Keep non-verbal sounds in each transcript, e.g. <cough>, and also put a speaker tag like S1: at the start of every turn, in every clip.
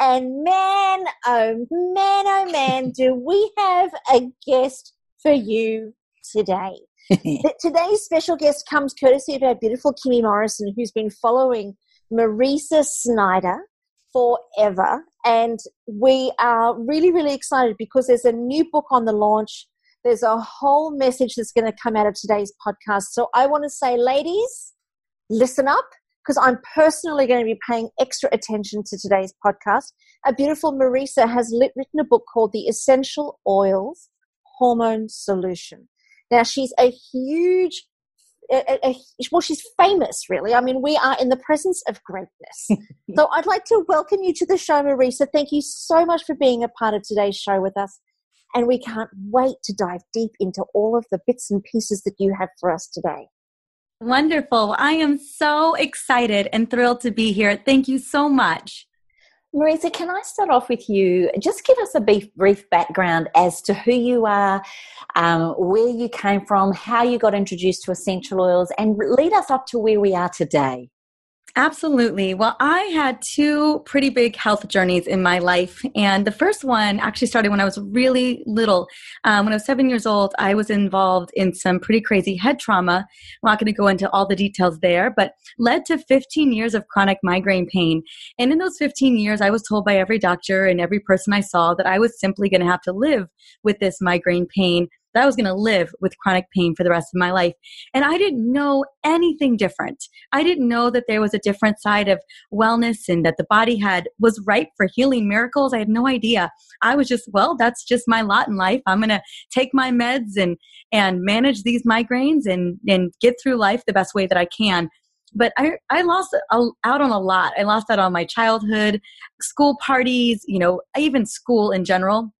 S1: And man, oh man, oh man, <laughs> do we have a guest for you today. <laughs> Today's special guest comes courtesy of our beautiful Kimmy Morrison, who's been following Mariza Snyder forever. And we are really, really excited because there's a new book on the launch. There's a whole message that's going to come out of today's podcast. So I want to say, ladies, listen up because I'm personally going to be paying extra attention to today's podcast. A beautiful Mariza has lit, written a book called The Essential Oils Hormone Solution. Now, she's a huge, a, a, well, she's famous, really. I mean, we are in the presence of greatness. <laughs> so I'd like to welcome you to the show, Mariza. Thank you so much for being a part of today's show with us. And we can't wait to dive deep into all of the bits and pieces that you have for us today.
S2: Wonderful. I am so excited and thrilled to be here. Thank you so much.
S3: Mariza, can I start off with you? Just give us a brief, background as to who you are, um, where you came from, how you got introduced to essential oils, and lead us up to where we are today.
S2: Absolutely. Well, I had two pretty big health journeys in my life. And the first one actually started when I was really little. Um, when I was seven years old, I was involved in some pretty crazy head trauma. I'm not going to go into all the details there, but led to 15 years of chronic migraine pain. And in those 15 years, I was told by every doctor and every person I saw that I was simply going to have to live with this migraine pain that I was going to live with chronic pain for the rest of my life. And I didn't know anything different. I didn't know that there was a different side of wellness and that the body had was ripe for healing miracles. I had no idea. I was just, well, that's just my lot in life. I'm going to take my meds and and manage these migraines and and get through life the best way that I can but I, I lost out on a lot. I lost out on my childhood, school parties, you know, even school in general.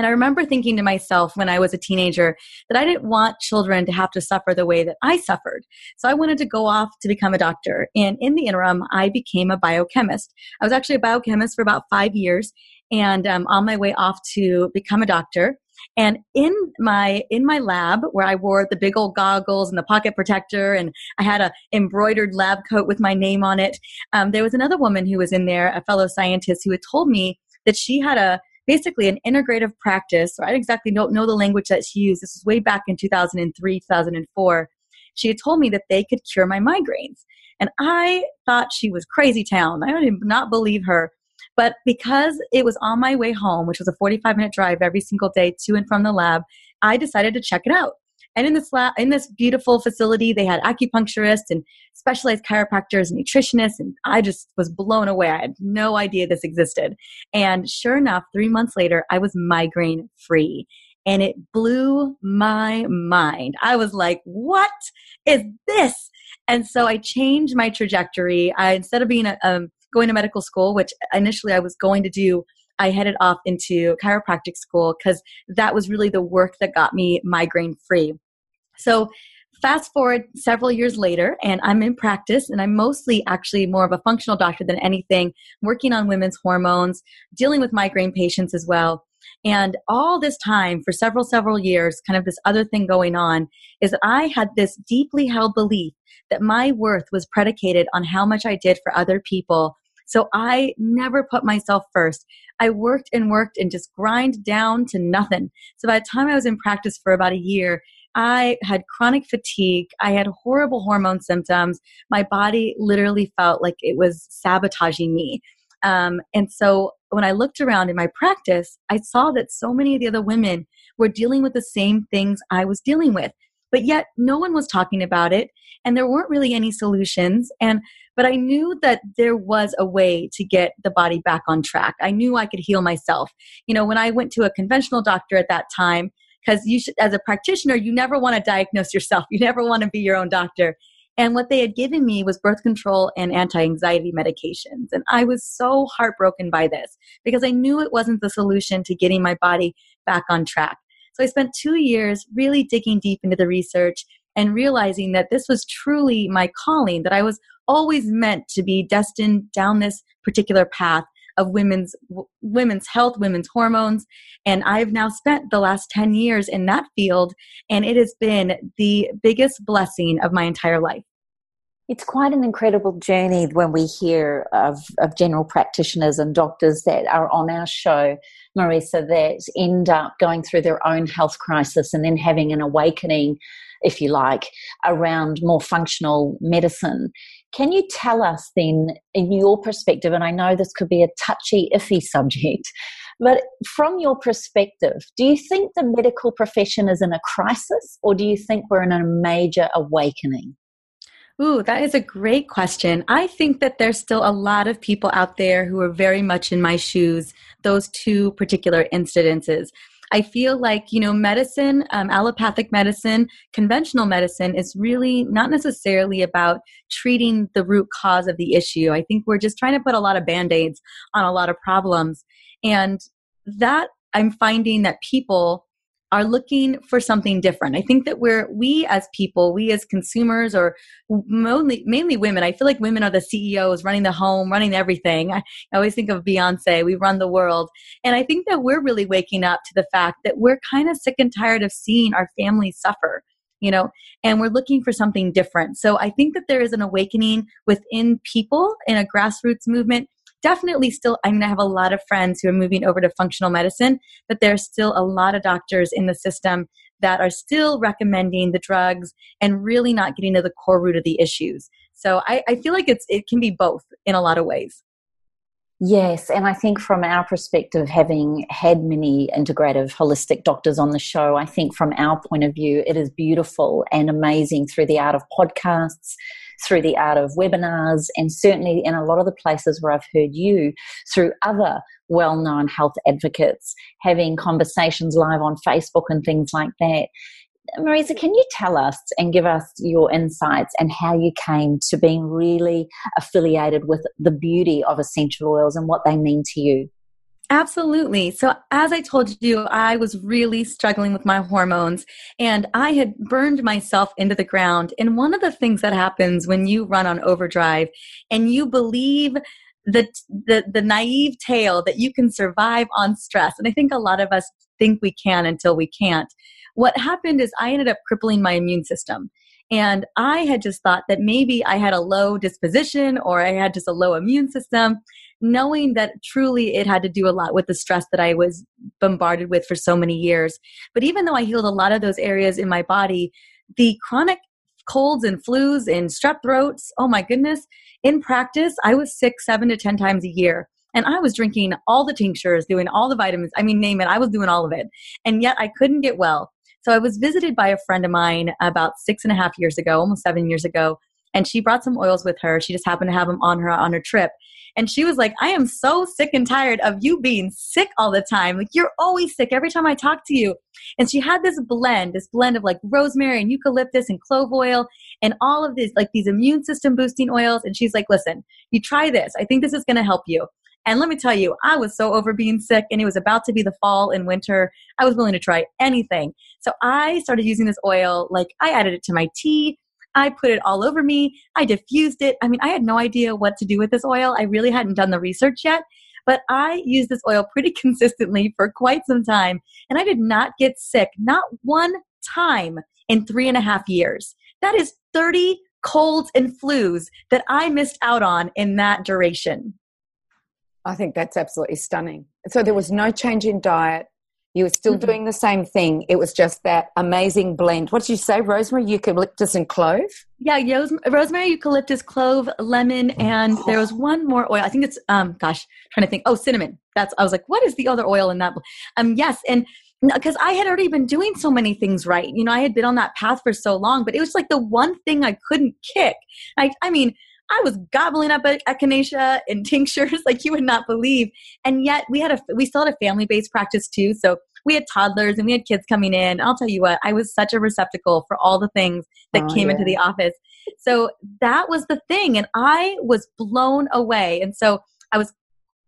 S2: And I remember thinking to myself when I was a teenager that I didn't want children to have to suffer the way that I suffered. So I wanted to go off to become a doctor. And in the interim, I became a biochemist. I was actually a biochemist for about five years and um, on my way off to become a doctor. And in my in my lab where I wore the big old goggles and the pocket protector, and I had a embroidered lab coat with my name on it, um, there was another woman who was in there, a fellow scientist, who had told me that she had a basically an integrative practice. So I exactly don't exactly know the language that she used. This was way back in 2003, 2004. She had told me that they could cure my migraines. And I thought she was crazy town. I did not believe her. But because it was on my way home, which was a 45 minute drive every single day to and from the lab, I decided to check it out. And in this lab, in this beautiful facility, they had acupuncturists and specialized chiropractors and nutritionists, and I just was blown away. I had no idea this existed. And sure enough, three months later, I was migraine free. And it blew my mind. I was like, what is this? And so I changed my trajectory. I, instead of being a, um, going to medical school, which initially I was going to do I headed off into chiropractic school because that was really the work that got me migraine free. So, fast forward several years later, and I'm in practice, and I'm mostly actually more of a functional doctor than anything, working on women's hormones, dealing with migraine patients as well. And all this time, for several, several years, kind of this other thing going on is that I had this deeply held belief that my worth was predicated on how much I did for other people so I never put myself first. I worked and worked and just grind down to nothing. So by the time I was in practice for about a year, I had chronic fatigue. I had horrible hormone symptoms. My body literally felt like it was sabotaging me. Um, and so when I looked around in my practice, I saw that so many of the other women were dealing with the same things I was dealing with but yet no one was talking about it and there weren't really any solutions and but i knew that there was a way to get the body back on track i knew i could heal myself you know when i went to a conventional doctor at that time because you should as a practitioner you never want to diagnose yourself you never want to be your own doctor And what they had given me was birth control and anti anxiety medications. And I was so heartbroken by this because I knew it wasn't the solution to getting my body back on track. So I spent two years really digging deep into the research and realizing that this was truly my calling, that I was always meant to be destined down this particular path of women's women's health, women's hormones, and I've now spent the last 10 years in that field and it has been the biggest blessing of my entire life.
S3: It's quite an incredible journey when we hear of, of general practitioners and doctors that are on our show, Mariza, that end up going through their own health crisis and then having an awakening, if you like, around more functional medicine. Can you tell us then, in your perspective, and I know this could be a touchy, iffy subject, but from your perspective, do you think the medical profession is in a crisis or do you think we're in a major awakening?
S2: Ooh, that is a great question. I think that there's still a lot of people out there who are very much in my shoes, those two particular incidences. I feel like, you know, medicine, um, allopathic medicine, conventional medicine is really not necessarily about treating the root cause of the issue. I think we're just trying to put a lot of band aids on a lot of problems. And that I'm finding that people are looking for something different. I think that we're we as people, we as consumers, or mainly mainly women. I feel like women are the CEOs, running the home, running everything. I, I always think of Beyonce. We run the world, and I think that we're really waking up to the fact that we're kind of sick and tired of seeing our families suffer. You know, and we're looking for something different. So I think that there is an awakening within people in a grassroots movement definitely still, I mean, I have a lot of friends who are moving over to functional medicine, but there's still a lot of doctors in the system that are still recommending the drugs and really not getting to the core root of the issues. So I, I feel like it's it can be both in a lot of ways.
S3: Yes, and I think from our perspective, having had many integrative holistic doctors on the show, I think from our point of view, it is beautiful and amazing through the art of podcasts, through the art of webinars, and certainly in a lot of the places where I've heard you through other well known health advocates having conversations live on Facebook and things like that. Mariza, can you tell us and give us your insights and how you came to being really affiliated with the beauty of essential oils and what they mean to you?
S2: Absolutely. So, as I told you, I was really struggling with my hormones and I had burned myself into the ground. And one of the things that happens when you run on overdrive and you believe the, the, the naive tale that you can survive on stress, and I think a lot of us think we can until we can't. What happened is I ended up crippling my immune system. And I had just thought that maybe I had a low disposition or I had just a low immune system knowing that truly it had to do a lot with the stress that I was bombarded with for so many years. But even though I healed a lot of those areas in my body, the chronic colds and flus and strep throats, oh my goodness, in practice, I was sick seven to 10 times a year. And I was drinking all the tinctures, doing all the vitamins. I mean, name it, I was doing all of it. And yet I couldn't get well. So I was visited by a friend of mine about six and a half years ago, almost seven years ago, and she brought some oils with her. She just happened to have them on her on her trip. And she was like, I am so sick and tired of you being sick all the time. Like, you're always sick every time I talk to you. And she had this blend, this blend of like rosemary and eucalyptus and clove oil and all of these, like these immune system boosting oils. And she's like, listen, you try this. I think this is going to help you. And let me tell you, I was so over being sick and it was about to be the fall and winter. I was willing to try anything. So I started using this oil. Like I added it to my tea. I put it all over me. I diffused it. I mean, I had no idea what to do with this oil. I really hadn't done the research yet, but I used this oil <laughs> pretty consistently for quite some time. And I did not get sick, not one time in three and a half years. That is 30 colds and flus that I missed out on in that duration.
S4: I think that's absolutely stunning. So there was no change in diet, you were still mm-hmm. doing the same thing. It was just that amazing blend. What did you say? Rosemary, eucalyptus, and clove?
S2: Yeah, rosemary, eucalyptus, clove, lemon, and there was one more oil. I think it's um, gosh, trying to think. Oh, cinnamon. That's. I was like, what is the other oil in that? Um, yes, and because I had already been doing so many things right. You know, I had been on that path for so long, but it was like the one thing I couldn't kick. I, I mean, I was gobbling up echinacea and <laughs> tinctures like you would not believe. And yet we had a we still had a family based practice too. So we had toddlers and we had kids coming in. I'll tell you what, I was such a receptacle for all the things that oh, came yeah. into the office. So that was the thing. And I was blown away. And so I was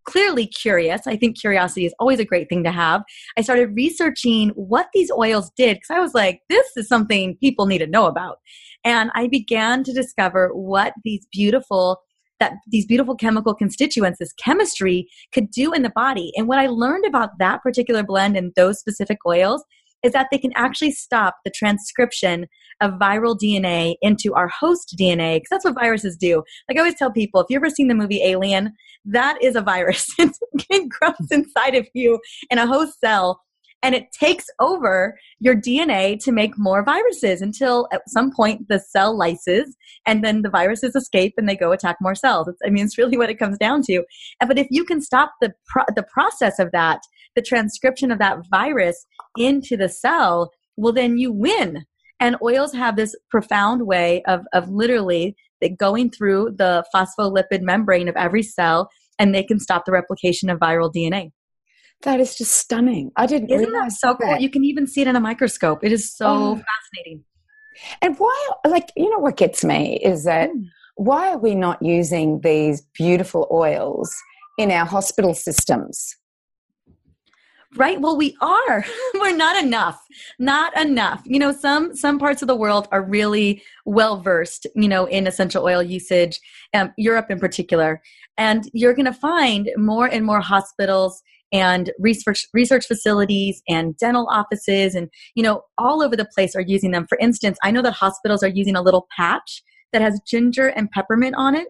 S2: clearly curious. I think curiosity is always a great thing to have. I started researching what these oils did because I was like, this is something people need to know about. And I began to discover what these beautiful that these beautiful chemical constituents, this chemistry could do in the body. And what I learned about that particular blend and those specific oils is that they can actually stop the transcription of viral DNA into our host DNA, because that's what viruses do. Like I always tell people, if you've ever seen the movie Alien, that is a virus. <laughs> it grows inside of you in a host cell and it takes over your DNA to make more viruses until at some point the cell lyses and then the viruses escape and they go attack more cells. It's, I mean, it's really what it comes down to. But if you can stop the pro- the process of that, the transcription of that virus into the cell, well, then you win. And oils have this profound way of of literally going through the phospholipid membrane of every cell, and they can stop the replication of viral DNA.
S4: That is just stunning. I didn't
S2: Isn't realize that so cool. You can even see it in a microscope. It is so oh. fascinating.
S4: And why, like, you know, what gets me is that mm. why are we not using these beautiful oils in our hospital systems?
S2: Right. Well, we are. <laughs> We're not enough. Not enough. You know, some some parts of the world are really well versed. You know, in essential oil usage. Um, Europe in particular, and you're going to find more and more hospitals and research research facilities and dental offices. And you know all over the place are using them. For instance i know that hospitals are using a little patch that has ginger and peppermint on it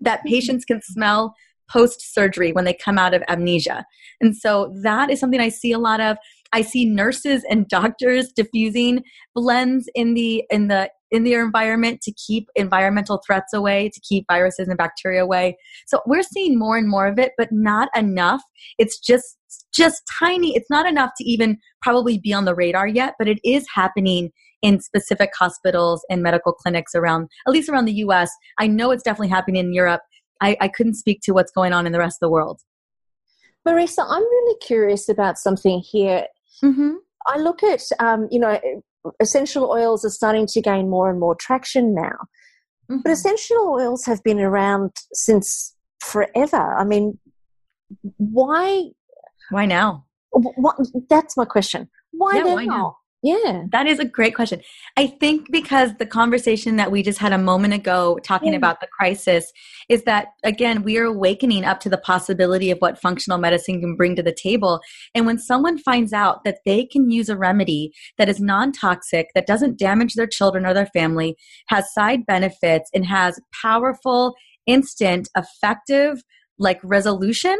S2: that mm-hmm. patients can smell post surgery when they come out of anesthesia. And so that is something i see a lot of. I see nurses and doctors diffusing blends in the in the in their environment to keep environmental threats away, to keep viruses and bacteria away. So we're seeing more and more of it, but not enough. It's just just tiny. It's not enough to even probably be on the radar yet, but it is happening in specific hospitals and medical clinics around, at least around the US. I know it's definitely happening in Europe. I, I couldn't speak to what's going on in the rest of the world.
S1: Mariza, I'm really curious about something here. Mm-hmm. I look at, um, you know, essential oils are starting to gain more and more traction now. Mm-hmm. But essential oils have been around since forever. I mean, why?
S2: Why now?
S1: What, that's my question. Why yeah, now? Why now?
S2: Yeah. That is a great question. I think because the conversation that we just had a moment ago talking yeah. about the crisis is that, again, we are awakening up to the possibility of what functional medicine can bring to the table. And when someone finds out that they can use a remedy that is non toxic, that doesn't damage their children or their family, has side benefits, and has powerful, instant, effective, like resolution,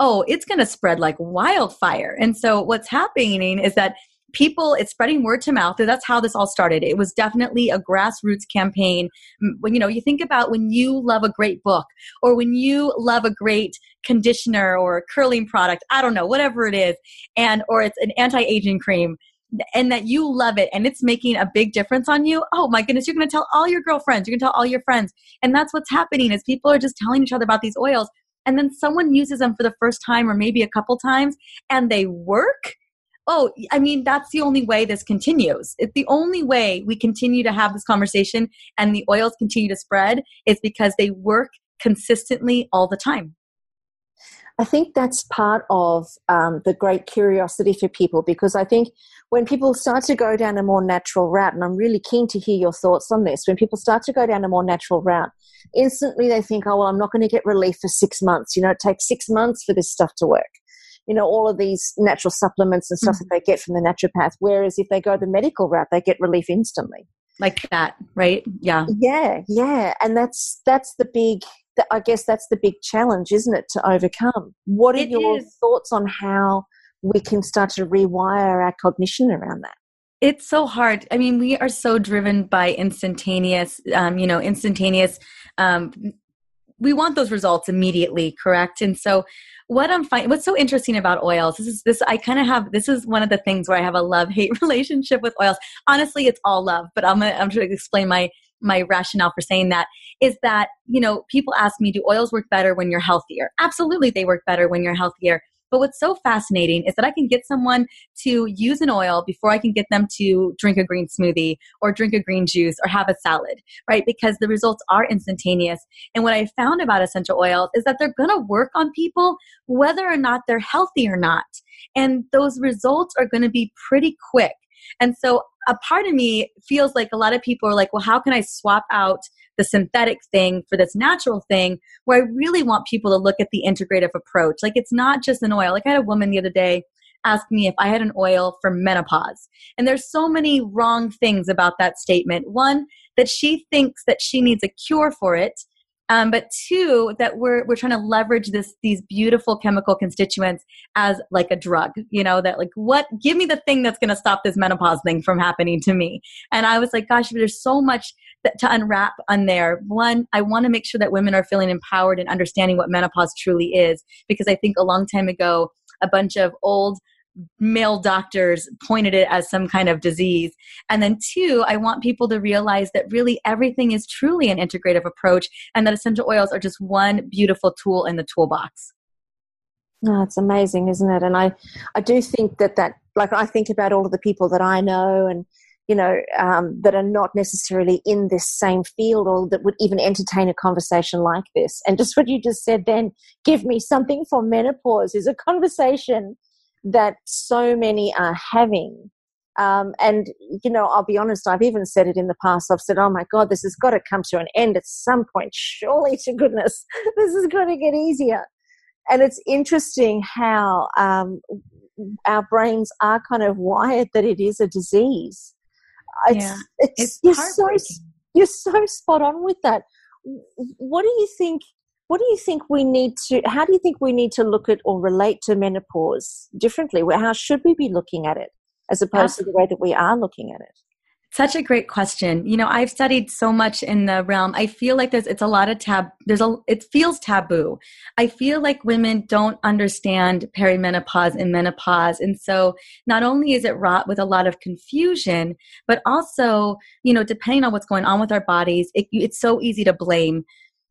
S2: oh, it's going to spread like wildfire. And so what's happening is that people it's spreading word to mouth that's how this all started. It was definitely a grassroots campaign. Mm, when you know you think about when you love a great book or when you love a great conditioner or curling product i don't know whatever it is and or it's an anti-aging cream and that you love it and it's making a big difference on you oh my goodness you're going to tell all your girlfriends you're going to tell all your friends and that's what's happening is people are just telling each other about these oils and then someone uses them for the first time or maybe a couple times and they work oh, I mean, that's the only way this continues. It's the only way we continue to have this conversation and the oils continue to spread is because they work consistently all the time.
S1: I think that's part of um, the great curiosity for people because I think when people start to go down a more natural route, and I'm really keen to hear your thoughts on this, when people start to go down a more natural route, instantly they think, oh, well, I'm not going to get relief for six months. You know, it takes six months for this stuff to work you know, all of these natural supplements and stuff mm-hmm. that they get from the naturopath. Whereas if they go the medical route, they get relief instantly.
S2: Like that, right? Yeah.
S1: Yeah, yeah. And that's that's the big I guess that's the big challenge, isn't it, to overcome? What are it your is. thoughts on how we can start to rewire our cognition around that?
S2: It's so hard. I mean, we are so driven by instantaneous, um, you know, instantaneous. Um, we want those results immediately, correct? And so what I'm finding, what's so interesting about oils, this is this, I kind of have, this is one of the things where I have a love hate <laughs> relationship with oils. Honestly, it's all love, but I'm trying to explain my, my rationale for saying that is that, you know, people ask me, do oils work better when you're healthier? Absolutely, they work better when you're healthier. But what's so fascinating is that I can get someone to use an oil before I can get them to drink a green smoothie or drink a green juice or have a salad, right? Because the results are instantaneous. And what I found about essential oils is that they're going to work on people whether or not they're healthy or not. And those results are going to be pretty quick. And so a part of me feels like a lot of people are like, well, how can I swap out the synthetic thing for this natural thing where I really want people to look at the integrative approach. Like it's not just an oil. Like I had a woman the other day ask me if I had an oil for menopause. And there's so many wrong things about that statement. One, that she thinks that she needs a cure for it um, but two that we're we're trying to leverage this these beautiful chemical constituents as like a drug you know that like what give me the thing that's going to stop this menopause thing from happening to me and i was like gosh there's so much to unwrap on there one i want to make sure that women are feeling empowered and understanding what menopause truly is because i think a long time ago a bunch of old male doctors pointed it as some kind of disease. And then, two, I want people to realize that really everything is truly an integrative approach and that essential oils are just one beautiful tool in the toolbox.
S1: Oh, it's amazing, isn't it? And I, I do think that that, like, I think about all of the people that I know and, you know, um, that are not necessarily in this same field or that would even entertain a conversation like this. And just what you just said then, give me something for menopause is a conversation that so many are having. Um, and, you know, I'll be honest, I've even said it in the past. I've said, oh my God, this has got to come to an end at some point. Surely to goodness, <laughs> this is going to get easier. And it's interesting how um, our brains are kind of wired that it is a disease. It's, yeah, it's, it's you're, so, you're so spot on with that. What do you think what do you think we need to how do you think we need to look at or relate to menopause differently? How should we be looking at it as opposed to the way that we are looking at it
S2: such a great question. You know i've studied so much in the realm. I feel like there's it's a lot of tab there's a it feels taboo. I feel like women don't understand perimenopause and menopause. And so not only is it wrought with a lot of confusion but also you know depending on what's going on with our bodies it, it's so easy to blame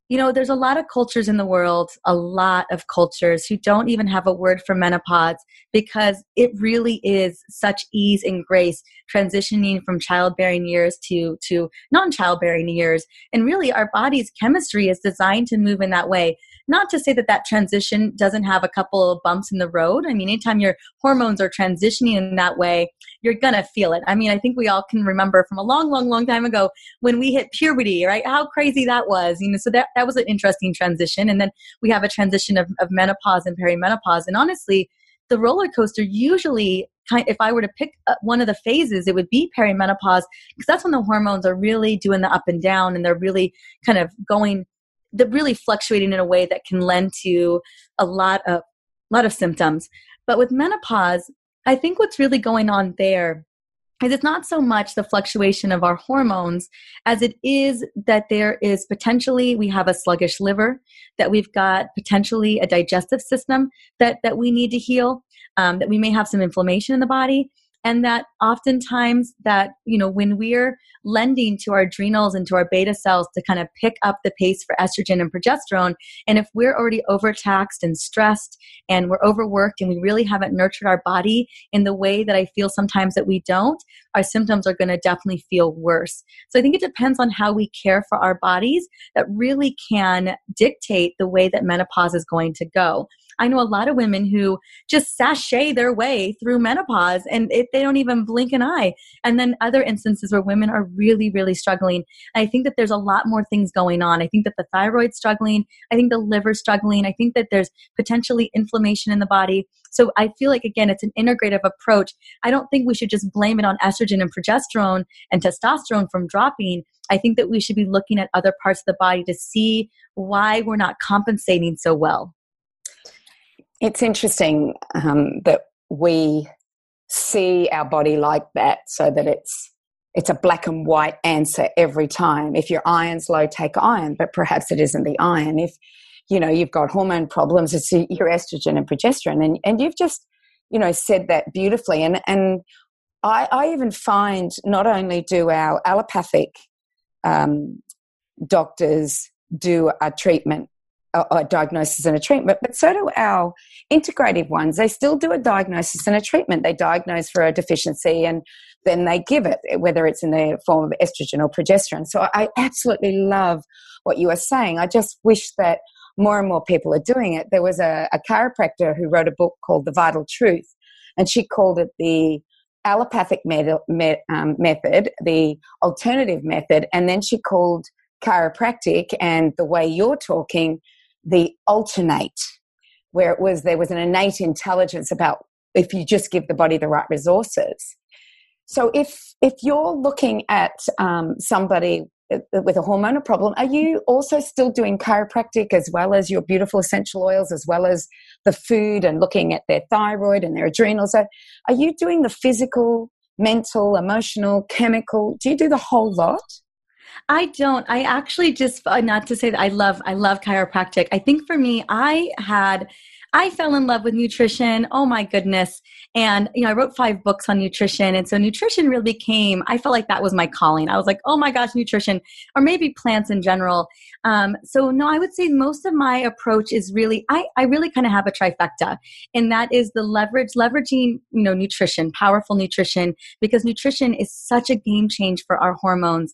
S2: you know, there's a lot of cultures in the world, a lot of cultures who don't even have a word for menopause because it really is such ease and grace transitioning from childbearing years to, to non childbearing years. And really, our body's chemistry is designed to move in that way. Not to say that that transition doesn't have a couple of bumps in the road. I mean, anytime your hormones are transitioning in that way, you're going to feel it. I mean, I think we all can remember from a long, long, long time ago when we hit puberty, right? How crazy that was. You know, so that, that was an interesting transition. And then we have a transition of, of menopause and perimenopause. And honestly, the roller coaster usually if i were to pick uh, one of the phases it would be perimenopause because that's when the hormones are really doing the up and down and they're really kind of going they're really fluctuating in a way that can lend to a lot of a lot of symptoms. But with menopause i think what's really going on there is it's not so much the fluctuation of our hormones as it is that there is potentially we have a sluggish liver that we've got potentially a digestive system that that we need to heal um, that we may have some inflammation in the body and that oftentimes that you know when we're lending to our adrenals and to our beta cells to kind of pick up the pace for estrogen and progesterone and if we're already overtaxed and stressed and we're overworked and we really haven't nurtured our body in the way that i feel sometimes that we don't our symptoms are going to definitely feel worse. So i think it depends on how we care for our bodies that really can dictate the way that menopause is going to go I know a lot of women who just sashay their way through menopause and it, they don't even blink an eye. And then other instances where women are really, really struggling. I think that there's a lot more things going on. I think that the thyroid's struggling. I think the liver's struggling. I think that there's potentially inflammation in the body. So I feel like, again, it's an integrative approach. I don't think we should just blame it on estrogen and progesterone and testosterone from dropping. I think that we should be looking at other parts of the body to see why we're not compensating so well.
S4: It's interesting um, that we see our body like that so that it's it's a black and white answer every time. If your iron's low, take iron, but perhaps it isn't the iron. If you know you've got hormone problems, it's your estrogen and progesterone, and and you've just you know said that beautifully. And and I, I even find not only do our allopathic um, doctors do a treatment a, diagnosis and a treatment, but so do our integrative ones. They still do a diagnosis and a treatment. They diagnose for a deficiency and then they give it, whether it's in the form of estrogen or progesterone. So I absolutely love what you are saying. I just wish that more and more people are doing it. There was a, a chiropractor who wrote a book called The Vital Truth, and she called it the allopathic med- med- um, method, the alternative method, and then she called chiropractic and the way you're talking the alternate, where it was there was an innate intelligence about if you just give the body the right resources. So if if you're looking at um, somebody with a hormonal problem, are you also still doing chiropractic as well as your beautiful essential oils, as well as the food and looking at their thyroid and their adrenals? Are you doing the physical, mental, emotional, chemical? Do you do the whole lot?
S2: I don't. I actually just uh, not to say that I love I love chiropractic. I think for me, I had I fell in love with nutrition. Oh my goodness. And, you know, I wrote five books on nutrition. And so nutrition really became, I felt like that was my calling. I was like, oh my gosh, nutrition, or maybe plants in general. Um, so no, I would say most of my approach is really, I, I really kind of have a trifecta. And that is the leverage, leveraging, you know, nutrition, powerful nutrition, because nutrition is such a game change for our hormones.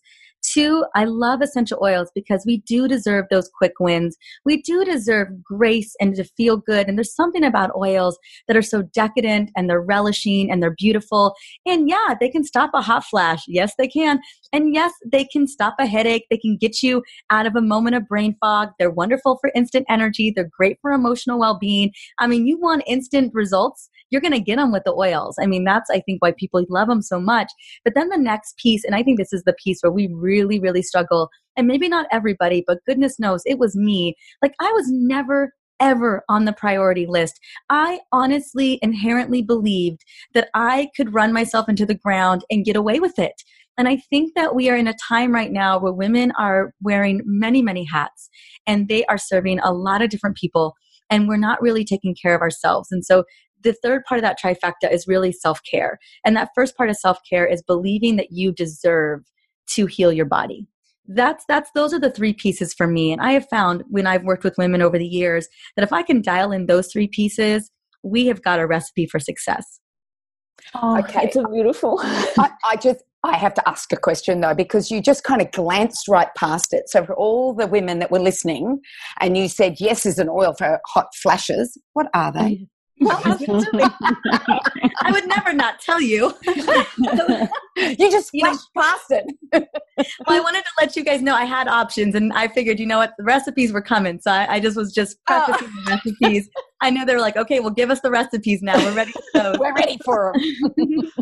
S2: Two, I love essential oils because we do deserve those quick wins. We do deserve grace and to feel good. And there's something about oils that are so decadent and they're relishing and they're beautiful. And yeah, they can stop a hot flash. Yes, they can. And yes, they can stop a headache. They can get you out of a moment of brain fog. They're wonderful for instant energy. They're great for emotional well being. I mean, you want instant results you're going to get them with the oils. I mean, that's, I think, why people love them so much. But then the next piece, and I think this is the piece where we really, really really struggle, and maybe not everybody, but goodness knows it was me. Like, I was never ever on the priority list. I honestly, inherently believed that I could run myself into the ground and get away with it. And I think that we are in a time right now where women are wearing many, many hats and they are serving a lot of different people and we're not really taking care of ourselves. And so the third part of that trifecta is really self care. And that first part of self care is believing that you deserve to heal your body. That's that's those are the three pieces for me. And I have found when I've worked with women over the years that if I can dial in those three pieces, we have got a recipe for success.
S3: Oh, okay. It's a beautiful. <laughs>
S4: I, I just I have to ask a question though, because you just kind of glanced right past it. So, for all the women that were listening, and you said yes is an oil for hot flashes, what are they? Oh, <laughs> Mm.
S2: I would never not tell you. <laughs>
S4: you just flashed past it. <laughs>
S2: well, I wanted to let you guys know I had options, and I figured, you know what, the recipes were coming, so I, I just was just prefacing oh. the recipes. I know they were like, okay, well, give us the recipes now. We're ready.
S4: We're ready for them.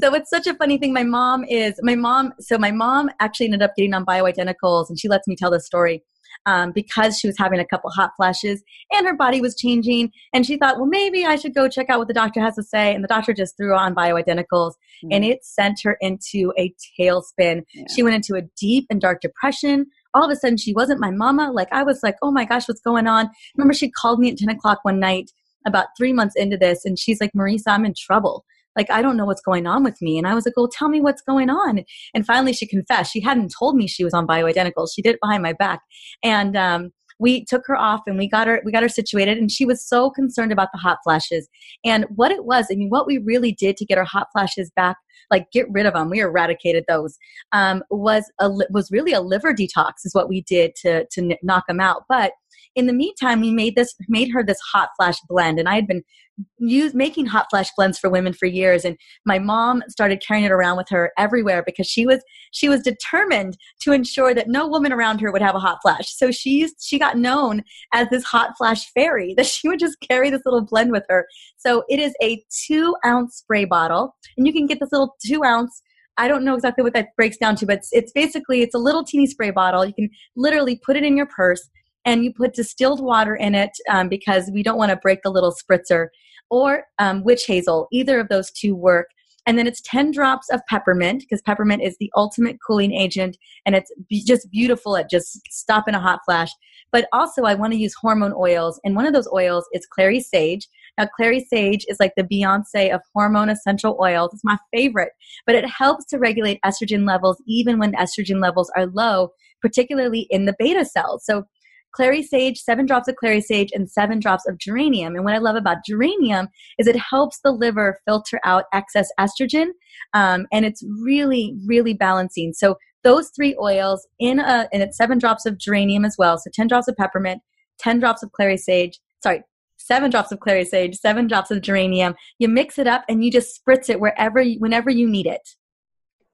S2: so it's such a funny thing. My mom is my mom. So my mom actually ended up getting on bioidenticals, and she lets me tell this story um, because she was having a couple hot flashes and her body was changing. And she thought, well, maybe I should go check out what the doctor has to say. And the doctor just threw on bioidenticals mm-hmm. and it sent her into a tailspin. Yeah. She went into a deep and dark depression. All of a sudden, she wasn't my mama. Like, I was like, oh my gosh, what's going on? Remember, she called me at 10 o'clock one night about three months into this and she's like, Mariza, I'm in trouble like i don't know what's going on with me. And i was like well tell me what's going on. And finally she confessed. She hadn't told me she was on bioidenticals she did it behind my back. And um, we took her off and we got her we got her situated. And she was so concerned about the hot flashes. And what it was i mean what we really did to get her hot flashes back like get rid of them we eradicated those um, was a was really a liver detox is what we did to to knock them out. But in the meantime, we made this made her this hot flash blend, and I had been use, making hot flash blends for women for years. And my mom started carrying it around with her everywhere because she was she was determined to ensure that no woman around her would have a hot flash. So she she got known as this hot flash fairy <laughs> that she would just carry this little blend with her. So it is a two ounce spray bottle, and you can get this little two ounce I don't know exactly what that breaks down to, but it's, it's, basically it's a little teeny spray bottle. You can literally put it in your purse and you put distilled water in it um, because we don't want to break the little spritzer or um, witch hazel. Either of those two work. And then it's 10 drops of peppermint because peppermint is the ultimate cooling agent and it's just beautiful at just stopping a hot flash. But also, I want to use hormone oils. And one of those oils is clary sage. Now, clary sage is like the Beyonce of hormone essential oils. It's my favorite, but it helps to regulate estrogen levels even when estrogen levels are low, particularly in the beta cells. So, clary sage, seven drops of clary sage, and seven drops of geranium. And what I love about geranium is it helps the liver filter out excess estrogen, um, and it's really, really balancing. So those three oils in a, and it's seven drops of geranium as well. So 10 drops of peppermint, 10 drops of clary sage, sorry, seven drops of clary sage, seven drops of geranium. You mix it up and you just spritz it wherever, whenever you need it.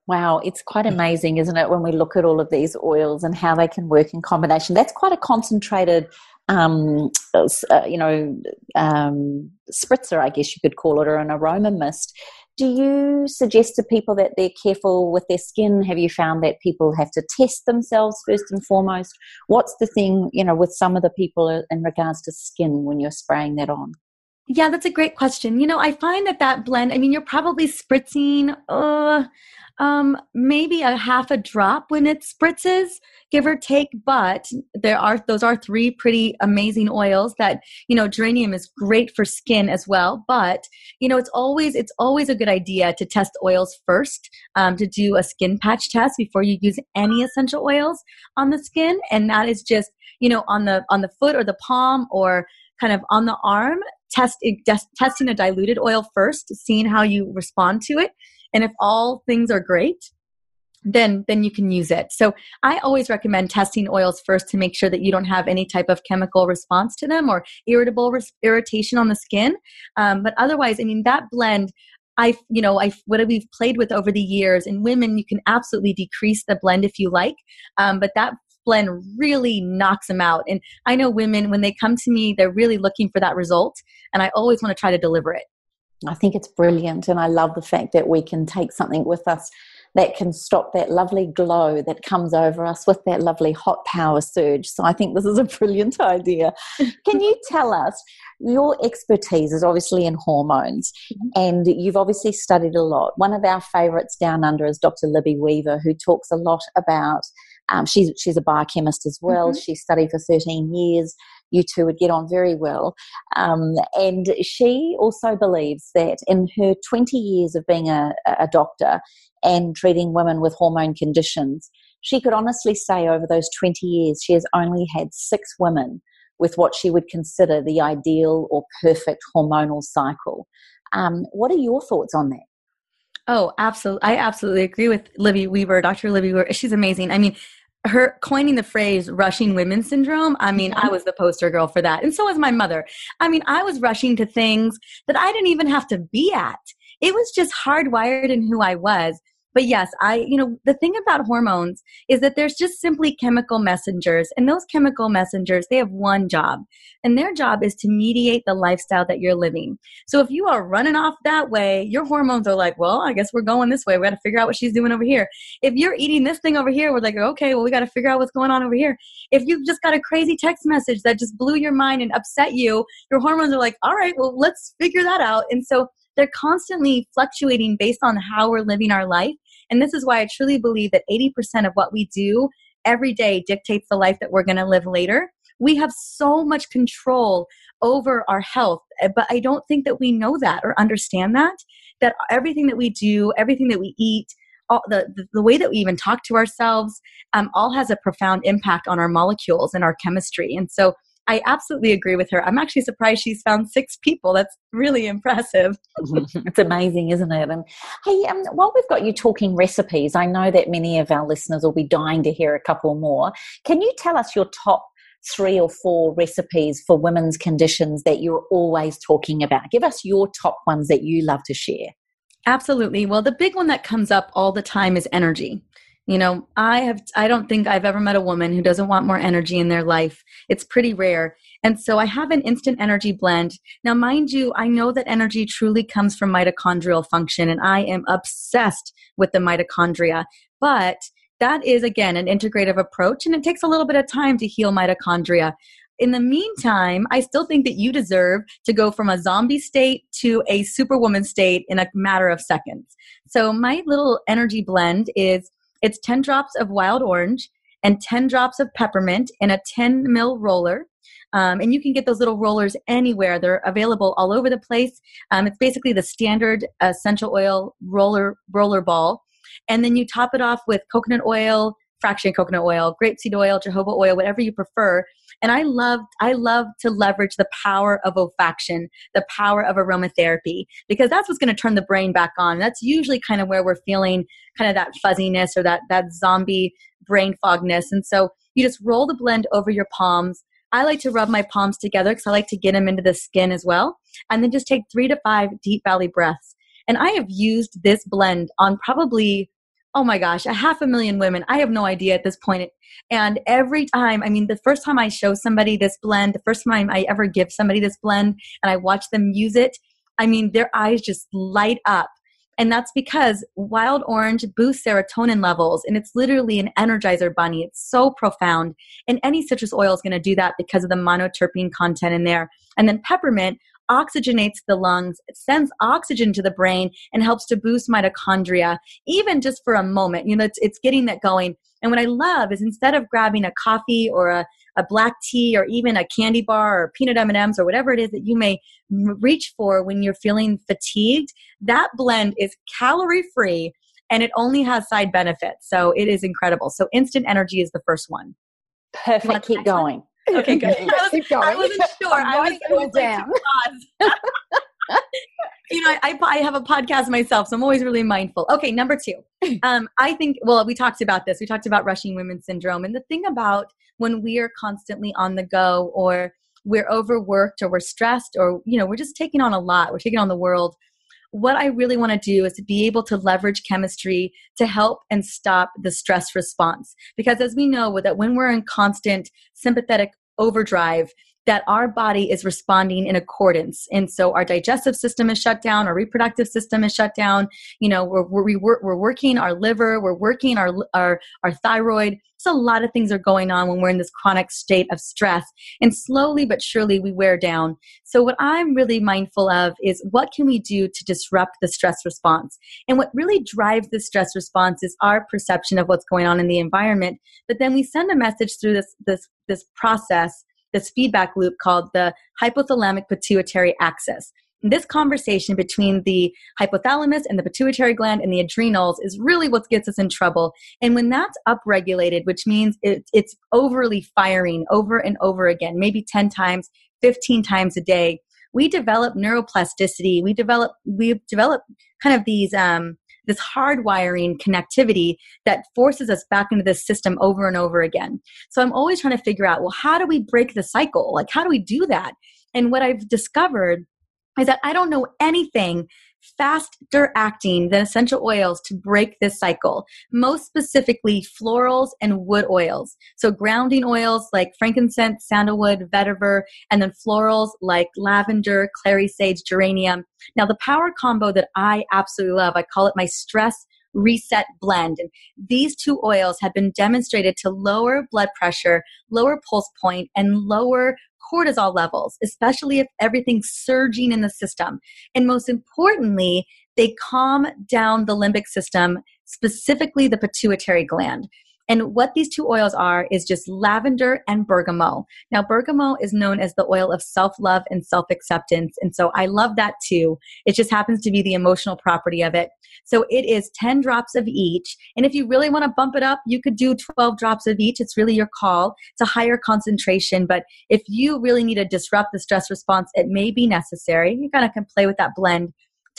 S3: Wow, it's quite amazing, isn't it, when we look at all of these oils and how they can work in combination? That's quite a concentrated, um, uh, you know, um, spritzer, I guess you could call it, or an aroma mist. Do you suggest to people that they're careful with their skin? Have you found that people have to test themselves first and foremost? What's the thing, you know, with some of the people in regards to skin when you're spraying that on?
S2: Yeah, that's a great question. You know, I find that that blend, I mean, you're probably spritzing, uh, um, maybe a half a drop when it spritzes, give or take. But there are those are three pretty amazing oils that you know. Geranium is great for skin as well, but you know it's always it's always a good idea to test oils first um, to do a skin patch test before you use any essential oils on the skin, and that is just you know on the on the foot or the palm or kind of on the arm test, testing a diluted oil first seeing how you respond to it and if all things are great, then then you can use it. So I always recommend testing oils first to make sure that you don't have any type of chemical response to them or irritable res- irritation on the skin. Um, but otherwise, I mean that blend. I, you know, I what we've played with over the years. In women, you can absolutely decrease the blend if you like, um, but that blend really knocks them out. And I know women when they come to me, they're really looking for that result, and I always want to try to deliver it.
S3: I think it's brilliant, and I love the fact that we can take something with us that can stop that lovely glow that comes over us with that lovely hot power surge. So I think this is a brilliant idea. <laughs> Can you tell us your expertise is obviously in hormones mm-hmm. and you've obviously studied a lot. One of our favorites down under is Dr. Libby Weaver, who talks a lot about um, she's she's a biochemist as well. Mm-hmm. She studied for 13 years you two would get on very well. Um, and she also believes that in her 20 years of being a, a doctor and treating women with hormone conditions, she could honestly say over those 20 years, she has only had six women with what she would consider the ideal or perfect hormonal cycle. Um, what are your thoughts on that?
S2: Oh, absolutely. I absolutely agree with Libby Weaver, Dr. Libby Weaver. She's amazing. I mean, her coining the phrase rushing women syndrome i mean i mm-hmm. was the poster girl for that and so was my mother. I mean i was rushing to things that i didn't even have to be at. It was just hardwired in who i was but yes, I, you know, the thing about hormones is that there's just simply chemical messengers. And those chemical messengers, they have one job. And their job is to mediate the lifestyle that you're living. So if you are running off that way, your hormones are like, well, I guess we're going this way. We got to figure out what she's doing over here. If you're eating this thing over here, we're like, okay, well, we got to figure out what's going on over here. If you've just got a crazy text message that just blew your mind and upset you, your hormones are like, all right, well, let's figure that out. And so they're constantly fluctuating based on how we're living our life. And this is why I truly believe that 80% of what we do every day dictates the life that we're going to live later. We have so much control over our health, eh, but I don't think that we know that or understand that. That everything that we do, everything that we eat, all, the, the, the way that we even talk to ourselves, um, all has a profound impact on our molecules and our chemistry. And so I absolutely agree with her. I'm actually surprised she's found six people. That's really impressive. <laughs> <laughs>
S3: it's amazing, isn't it? And hey, um, while we've got you talking recipes, I know that many of our listeners will be dying to hear a couple more. Can you tell us your top three or four recipes for women's conditions that you're always talking about? Give us your top ones that you love to share.
S2: Absolutely. Well, the big one that comes up all the time is energy. You know, I have I don't think I've ever met a woman who doesn't want more energy in their life. It's pretty rare. And so I have an instant energy blend. Now, mind you, I know that energy truly comes from mitochondrial function and I am obsessed with the mitochondria. But that is again an integrative approach and it takes a little bit of time to heal mitochondria. In the meantime, I still think that you deserve to go from a zombie state to a superwoman state in a matter of seconds. So my little energy blend is it's 10 drops of wild orange and 10 drops of peppermint in a 10 mil roller. Um, and you can get those little rollers anywhere. They're available all over the place. Um, it's basically the standard essential oil roller roller ball, and then you top it off with coconut oil, fraction coconut oil, grapeseed oil, jojoba oil, whatever you prefer. And I love I love to leverage the power of olfaction, the power of aromatherapy, because that's what's going to turn the brain back on. That's usually kind of where we're feeling kind of that fuzziness or that that zombie brain fogness. And so you just roll the blend over your palms. I like to rub my palms together because I like to get them into the skin as well. And then just take three to five deep belly breaths. And I have used this blend on probably oh my gosh, a half a million women. I have no idea at this point. And every time, I mean, the first time I show somebody this blend, the first time I ever give somebody this blend and I watch them use it, I mean, their eyes just light up. And that's because wild orange boosts serotonin levels and it's literally an energizer bunny. It's so profound. And any citrus oil is going to do that because of the monoterpene content in there. And then peppermint oxygenates the lungs, it sends oxygen to the brain, and helps to boost mitochondria, even just for a moment. You know, it's, it's getting that going. And what I love is instead of grabbing a coffee or a, a black tea or even a candy bar or peanut M&Ms or whatever it is that you may reach for when you're feeling fatigued, that blend is calorie free and it only has side benefits. So it is incredible. So instant energy is the first one.
S3: Perfect. Keep going. One?
S2: Okay, good. <laughs> I, was, I wasn't sure. I was, I was down. <laughs> you know, I, I have a podcast myself, so I'm always really mindful. Okay, number two. <clears throat> Um, I think, well, we talked about this. We talked about rushing women syndrome. And the thing about when we are constantly on the go or we're overworked or we're stressed or, you know, we're just taking on a lot, we're taking on the world. What I really want to do is to be able to leverage chemistry to help and stop the stress response. Because as we know, that when we're in constant sympathetic overdrive, that our body is responding in accordance. And so our digestive system is shut down, our reproductive system is shut down. You know, we're, we're, we're working our liver, we're working our, our, our thyroid. So a lot of things are going on when we're in this chronic state of stress. And slowly but surely we wear down. So what I'm really mindful of is what can we do to disrupt the stress response? And what really drives the stress response is our perception of what's going on in the environment. But then we send a message through this, this, this process this feedback loop called the hypothalamic pituitary axis. this conversation between the hypothalamus and the pituitary gland and the adrenals is really what gets us in trouble. And when that's upregulated, which means it, it's overly firing over and over again, maybe 10 times, 15 times a day, we develop neuroplasticity. We develop, we develop kind of these, um, this hardwiring connectivity that forces us back into this system over and over again. So I'm always trying to figure out, well, how do we break the cycle? Like, how do we do that? And what I've discovered is that I don't know anything faster acting than essential oils to break this cycle, most specifically florals and wood oils. So, grounding oils like frankincense, sandalwood, vetiver, and then florals like lavender, clary sage, geranium. Now, the power combo that I absolutely love, I call it my stress reset blend. And these two oils have been demonstrated to lower blood pressure, lower pulse point, and lower cortisol levels, especially if everything's surging in the system. And most importantly, they calm down the limbic system, specifically the pituitary gland. And what these two oils are is just lavender and bergamot. Now, bergamot is known as the oil of self love and self acceptance. And so I love that too. It just happens to be the emotional property of it. So it is 10 drops of each. And if you really want to bump it up, you could do 12 drops of each. It's really your call. It's a higher concentration. But if you really need to disrupt the stress response, it may be necessary. You kind of can play with that blend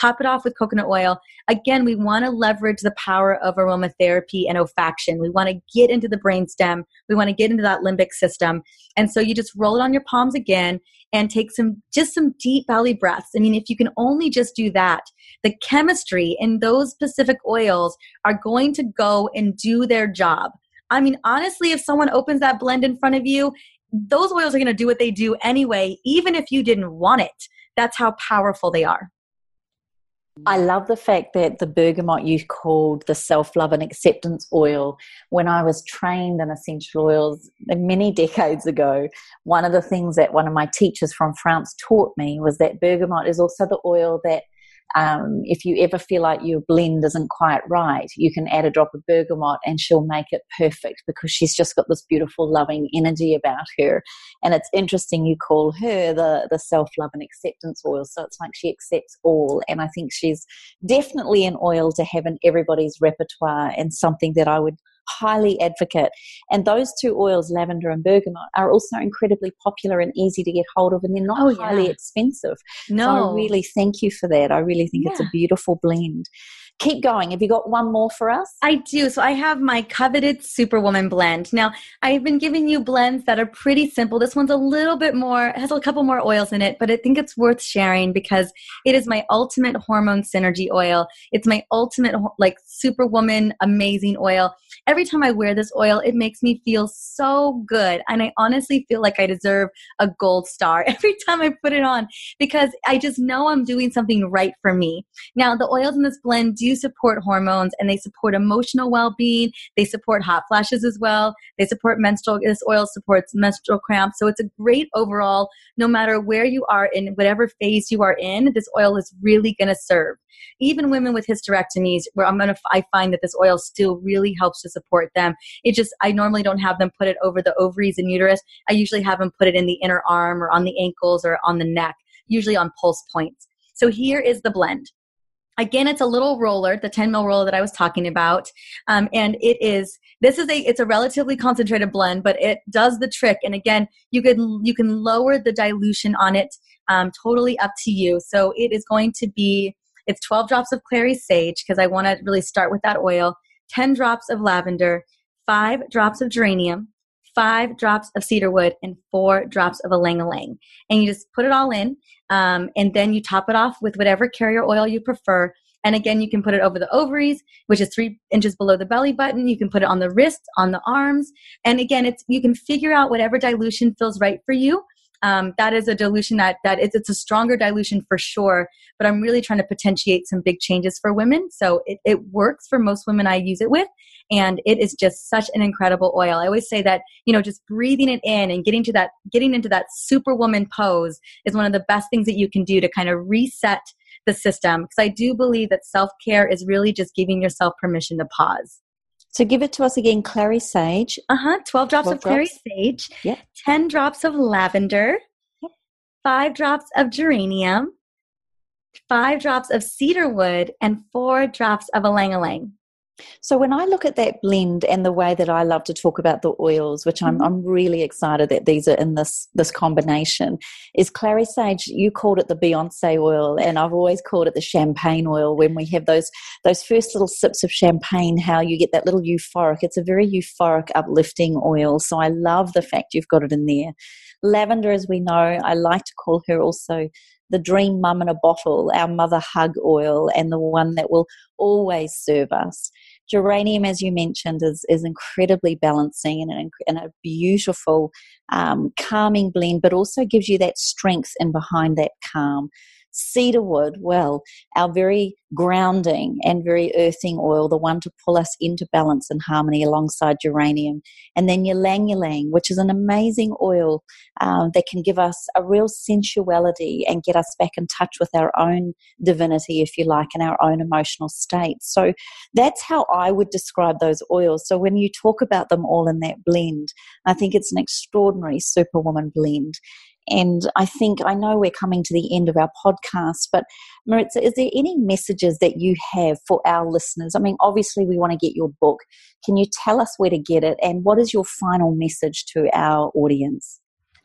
S2: top it off with coconut oil. Again, we want to leverage the power of aromatherapy and olfaction. We want to get into the brainstem. We want to get into that limbic system. And so you just roll it on your palms again and take some, just some deep belly breaths. I mean, if you can only just do that, the chemistry in those specific oils are going to go and do their job. I mean, honestly, if someone opens that blend in front of you, those oils are going to do what they do anyway, even if you didn't want it. That's how powerful they are.
S3: I love the fact that the bergamot you called the self love and acceptance oil. When I was trained in essential oils many decades ago, one of the things that one of my teachers from France taught me was that bergamot is also the oil that um, if you ever feel like your blend isn't quite right, you can add a drop of bergamot and she'll make it perfect because she's just got this beautiful, loving energy about her. And it's interesting you call her the, the self love and acceptance oil. So it's like she accepts all. And I think she's definitely an oil to have in everybody's repertoire and something that I would highly advocate. And those two oils, lavender and bergamot, are also incredibly popular and easy to get hold of, and they're not
S2: Oh,
S3: highly
S2: yeah.
S3: expensive.
S2: No,
S3: So I really thank you for that. I really think it's a beautiful blend. Keep going. Have you got one more for us?
S2: I do. So I have my coveted Superwoman blend. Now, I've been giving you blends that are pretty simple. This one's a little bit more, it has a couple more oils in it, but I think it's worth sharing because it is my ultimate hormone synergy oil. It's my ultimate, like, Superwoman amazing oil. Every time I wear this oil, it makes me feel so good. And I honestly feel like I deserve a gold star <laughs> every time I put it on because I just know I'm doing something right for me. Now, the oils in this blend do support hormones and they support emotional well being. They support hot flashes as well. They support menstrual, this oil supports menstrual cramps. So it's a great overall, no matter where you are in whatever phase you are in, this oil is really going to serve. Even women with hysterectomies, where I'm to, I find that this oil still really helps to support them. It just, I normally don't have them put it over the ovaries and uterus. I usually have them put it in the inner arm or on the ankles or on the neck, usually on pulse points. So here is the blend. Again, it's a little roller, the 10 mil roller that I was talking about. Um, and it is, this is a, it's a relatively concentrated blend, but it does the trick. And again, you can, you can lower the dilution on it, um, totally up to you. So it is going to be, it's 12 drops of clary sage because I want to really start with that oil, 10 drops of lavender, five drops of geranium, five drops of cedarwood, and four drops of ylang ylang. And you just put it all in. Um, and then you top it off with whatever carrier oil you prefer. And again, you can put it over the ovaries, which is three inches below the belly button. You can put it on the wrists, on the arms. And again, it's you can figure out whatever dilution feels right for you. Um, that is a dilution that that is it's a stronger dilution for sure. But I'm really trying to potentiate some big changes for women. So it, it works for most women I use it with. And it is just such an incredible oil. I always say that, you know, just breathing it in and getting to that, getting into that superwoman pose is one of the best things that you can do to kind of reset the system. Because I do believe that self care is really just giving yourself permission to pause.
S3: So give it to us again, Clary Sage.
S2: Uh huh. 12 drops
S3: 12
S2: of clary
S3: drops.
S2: sage,
S3: Yep.
S2: 10 drops of lavender,
S3: Yep.
S2: 5 drops of geranium, 5 drops of cedarwood, and 4 drops of ylang ylang.
S3: So when I look at that blend and the way that I love to talk about the oils, which I'm,
S2: Mhm.
S3: I'm really excited that these are in this this combination, is clary sage. You called it the Beyonce oil, and I've always called it the champagne oil. When we have those those first little sips of champagne, how you get that little euphoric. It's a very euphoric, uplifting oil. So I love the fact you've got it in there. Lavender, as we know, I like to call her also the dream mum in a bottle, our mother hug oil, and the one that will always serve us. Geranium, as you mentioned, is, is incredibly balancing and, an, and a beautiful, um, calming blend, but also gives you that strength in behind that calm. Cedarwood, well, our very grounding and very earthing oil, the one to pull us into balance and harmony alongside geranium. And then ylang ylang, which is an amazing oil um, that can give us a real sensuality and get us back in touch with our own divinity, if you like, and our own emotional state. So that's how I would describe those oils. So when you talk about them all in that blend, I think it's an extraordinary superwoman blend. And I think I know we're coming to the end of our podcast, but Mariza, is there any messages that you have for our listeners? I mean, obviously, we want to get your book. Can you tell us where to get it? And what is your final message to our audience?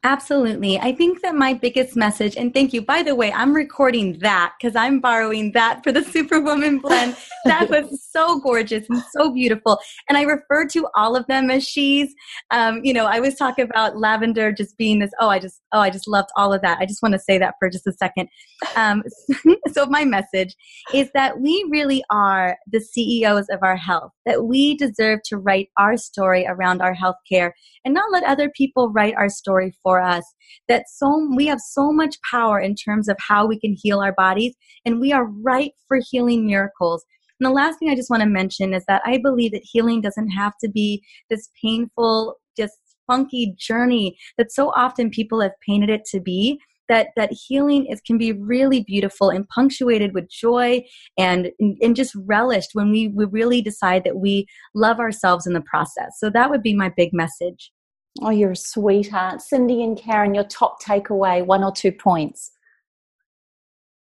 S2: Absolutely. I think that my biggest message, and thank you, by the way, I'm recording that because I'm borrowing that for the <laughs> Superwoman blend. That <laughs> was so gorgeous and so beautiful. And I refer to all of them as she's. Um, you know, I was talking about lavender just being this, oh, I just, oh, I just loved all of that. I just want to say that for just a second. Um, <laughs> so my message is that we really are the CEOs of our health, that we deserve to write our story around our health care and not let other people write our story for us that so we have so much power in terms of how we can heal our bodies and we are right for healing miracles. And the last thing i just want to mention is that i believe that healing doesn't have to be this painful just funky journey that so often people have painted it to be that that healing is can be really beautiful and punctuated with joy and and just relished when we we really decide that we love ourselves in the process. So that would be my big message
S3: Oh, you're a sweetheart. Cyndi and Karen, your top takeaway, one or two points.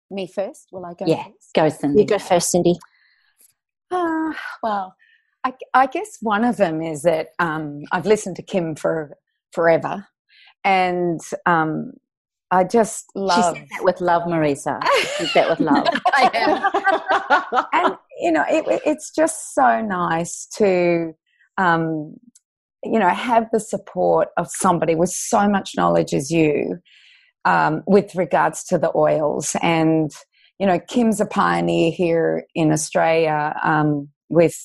S4: Me first? Will I go
S3: Yeah,
S4: first?
S3: go, Cyndi.
S1: You go first, Cindy.
S4: Ah, <sighs> well, I, I, guess one of them is that um, I've listened to Kim for forever, and um, I just love. <laughs>
S3: She said that with love, Mariza. She said that with love.
S4: and you know, it, it's just so nice to, um, you know, have the support of somebody with so much knowledge as you, um, with regards to the oils. And you know, Kim's a pioneer here in Australia um, with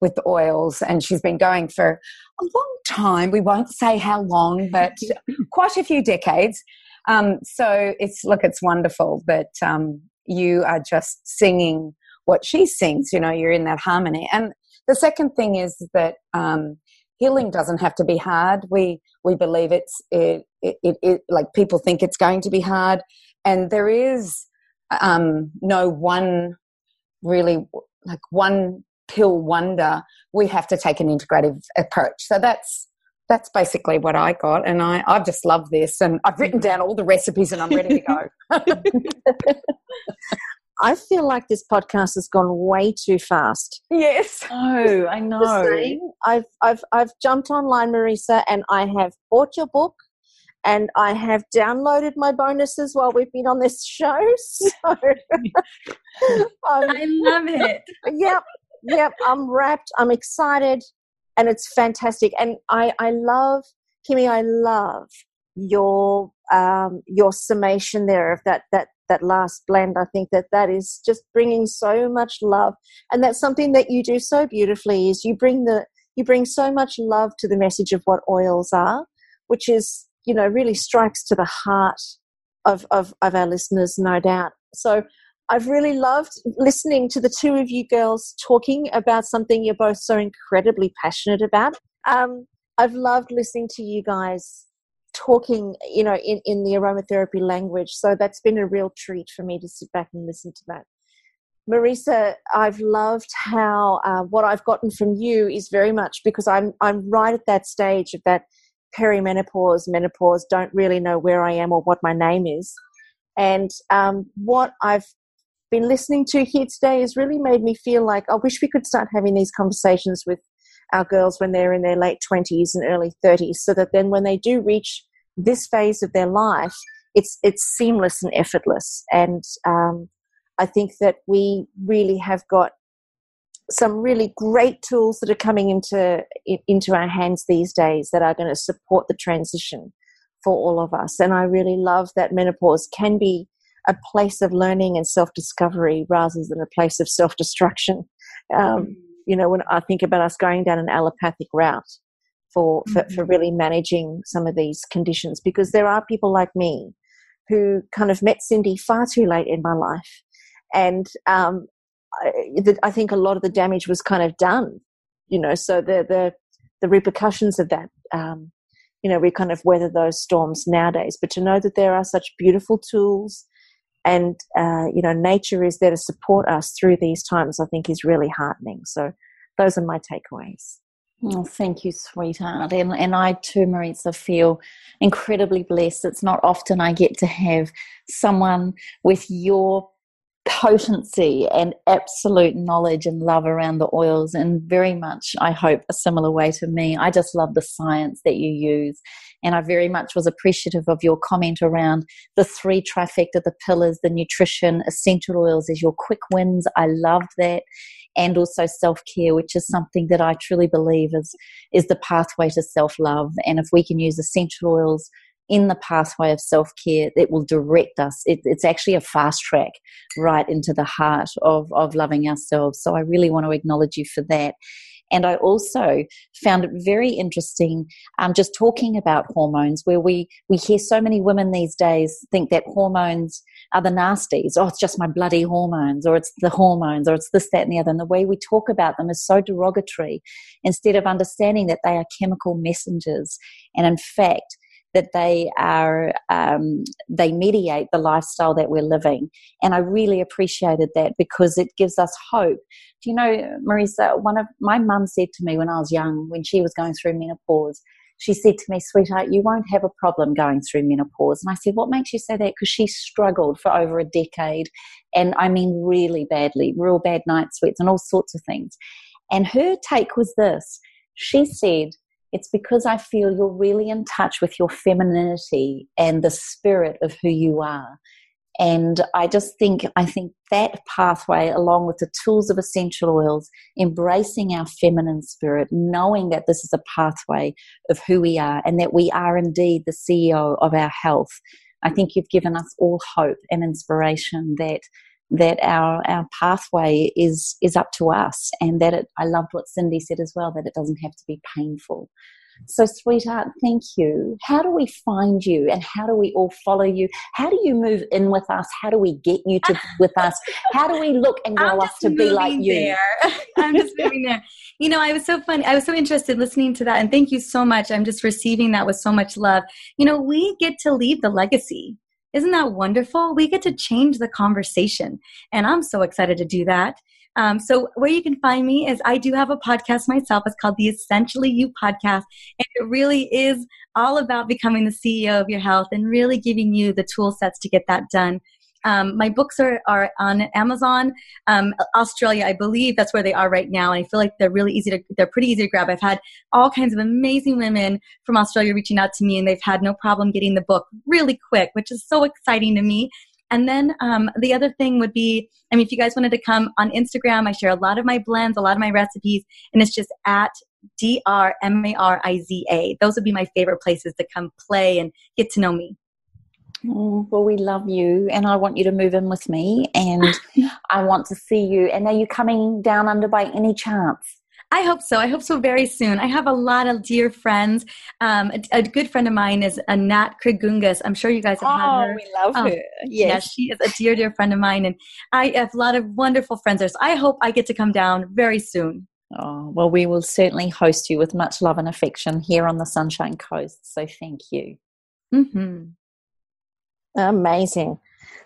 S4: with the oils, and she's been going for a long time. We won't say how long, but <laughs> quite a few decades. Um, so it's look, it's wonderful that um, you are just singing what she sings. You know, you're in that harmony. And the second thing is that um, healing doesn't have to be hard. We we believe it's it, it, it, it like people think it's going to be hard, and there is um, no one really like one pill wonder. We have to take an integrative approach. So that's that's basically what I got. And I, I just love this. And I've written down all the recipes and I'm ready to go. <laughs> <laughs>
S1: I feel like this podcast has gone way too fast.
S4: Yes. <laughs>
S3: Oh, I know.
S1: Same, I've, I've, I've jumped online, Mariza, and I have bought your book and I have downloaded my bonuses while we've been on this show. <laughs> So <laughs>
S2: I love it.
S1: Yep. Yep. I'm wrapped. I'm excited and it's fantastic. And I, I love, Kimmy, I love your um, your summation there of that that that last blend. I think that that is just bringing so much love, and that's something that you do so beautifully. Is you bring the you bring so much love to the message of what oils are, which is you know really strikes to the heart of of, of our listeners, no doubt. So I've really loved listening to the two of you girls talking about something you're both so incredibly passionate about. Um, I've loved listening to you guys talking, you know, in, in the aromatherapy language. So that's been a real treat for me to sit back and listen to that. Mariza, I've loved how uh, what I've gotten from you is very much because I'm I'm right at that stage of that perimenopause, menopause, don't really know where I am or what my name is. And um, what I've been listening to here today has really made me feel like I wish we could start having these conversations with our girls when they're in their late 20s and early 30s so that then when they do reach this phase of their life it's it's seamless and effortless and um, i think that we really have got some really great tools that are coming into into our hands these days that are going to support the transition for all of us and i really love that menopause can be a place of learning and self discovery rather than a place of self destruction. Um, mm. You know, when I think about us going down an allopathic route for, for, mm-hmm. for really managing some of these conditions, because there are people like me who kind of met Cyndi far too late in my life. And um, I, I think a lot of the damage was kind of done, you know, so the, the, the repercussions of that um, you know we kind of weather those storms nowadays but to know that there are such beautiful tools and uh, you know nature is there to support us through these times i think is really heartening so those are my takeaways
S3: Oh, thank you, sweetheart. And, and I too, Mariza, feel incredibly blessed. It's not often I get to have someone with your potency and absolute knowledge and love around the oils, and very much, I hope, a similar way to me. I just love the science that you use. And I very much was appreciative of your comment around the three trifecta, the pillars, the nutrition, essential oils as your quick wins. I loved that. And also self care, which is something that I truly believe is, is the pathway to self love. And if we can use essential oils in the pathway of self care that will direct us. It, it's actually a fast track right into the heart of, of loving ourselves. So I really want to acknowledge you for that. And I also found it very interesting um, just talking about hormones, where we, we hear so many women these days think that hormones are the nasties. Oh, it's just my bloody hormones, or it's the hormones, or it's this, that, and the other. And the way we talk about them is so derogatory instead of understanding that they are chemical messengers. And in fact, that they are um, they mediate the lifestyle that we're living. And i really appreciated that because it gives us hope. Do you know Mariza one of my mum said to me when i was young when she was going through menopause she said to me sweetheart you won't have a problem going through menopause. And i said what makes you say that? Because she struggled for over a decade. And i mean really badly real bad night sweats and all sorts of things. And her take was this. She said, It's because I feel you're really in touch with your femininity and the spirit of who you are. And I just think, I think that pathway, along with the tools of essential oils, embracing our feminine spirit, knowing that this is a pathway of who we are and that we are indeed the CEO of our health. I think you've given us all hope and inspiration that that our our pathway is is up to us and that it I loved what Cyndi said as well that it doesn't have to be painful. So, sweetheart, thank you. How do we find you and how do we all follow you? How do you move in with us? How do we get you to with us? How do we look and grow us to be like you? <laughs>
S2: I'm just moving there. You know, I was so funny. I was so interested listening to that. And thank you so much. I'm just receiving that with so much love. You know, we get to leave the legacy. Isn't that wonderful? We get to change the conversation. And I'm so excited to do that. Um, so where you can find me is I do have a podcast myself. It's called the Essentially You Podcast. And it really is all about becoming the CEO of your health and really giving you the tool sets to get that done. Um, my books are, are on Amazon, um, Australia, I believe that's where they are right now. And I feel like they're really easy to, they're pretty easy to grab. I've had all kinds of amazing women from Australia reaching out to me and they've had no problem getting the book really quick, which is so exciting to me. And then um, the other thing would be, I mean, if you guys wanted to come on Instagram, I share a lot of my blends, a lot of my recipes, and it's just at D R M A R I Z A. Those would be my favorite places to come play and get to know me.
S3: Oh, well, we love you, and I want you to move in with me, and <laughs> I want to see you. And are you coming down under by any chance?
S2: I hope so. I hope so very soon. I have a lot of dear friends. Um, a, a, good friend of mine is Nat Kringoudis. I'm sure you guys have
S3: oh,
S2: had her.
S3: we love oh, her. Yes.
S2: Yeah, she is a dear, dear friend of mine. And I have a lot of wonderful friends there. So I hope I get to come down very soon.
S3: Oh, well, we will certainly host you with much love and affection here on the Sunshine Coast. So thank you.
S2: Mm-hmm.
S1: Amazing.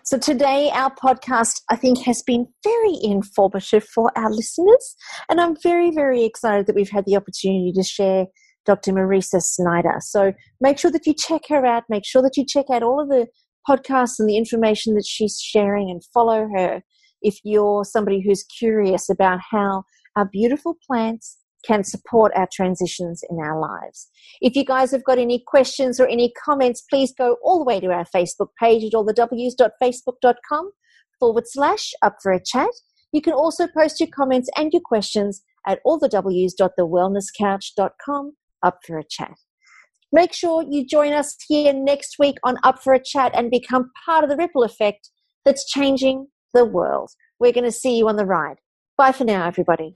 S1: So today, our podcast, I think, has been very informative for our listeners. And I'm very, very excited that we've had the opportunity to share Dr. Mariza Snyder. So make sure that you check her out. Make sure that you check out all of the podcasts and the information that she's sharing and follow her if you're somebody who's curious about how our beautiful plants can support our transitions in our lives. If you guys have got any questions or any comments, please go all the way to our Facebook page at allthews.facebook.com forward slash up for a chat. You can also post your comments and your questions at allthews.thewellnesscouch.com up for a chat. Make sure you join us here next week on Up for a Chat and become part of the ripple effect that's changing the world. We're going to see you on the ride. Bye for now, everybody.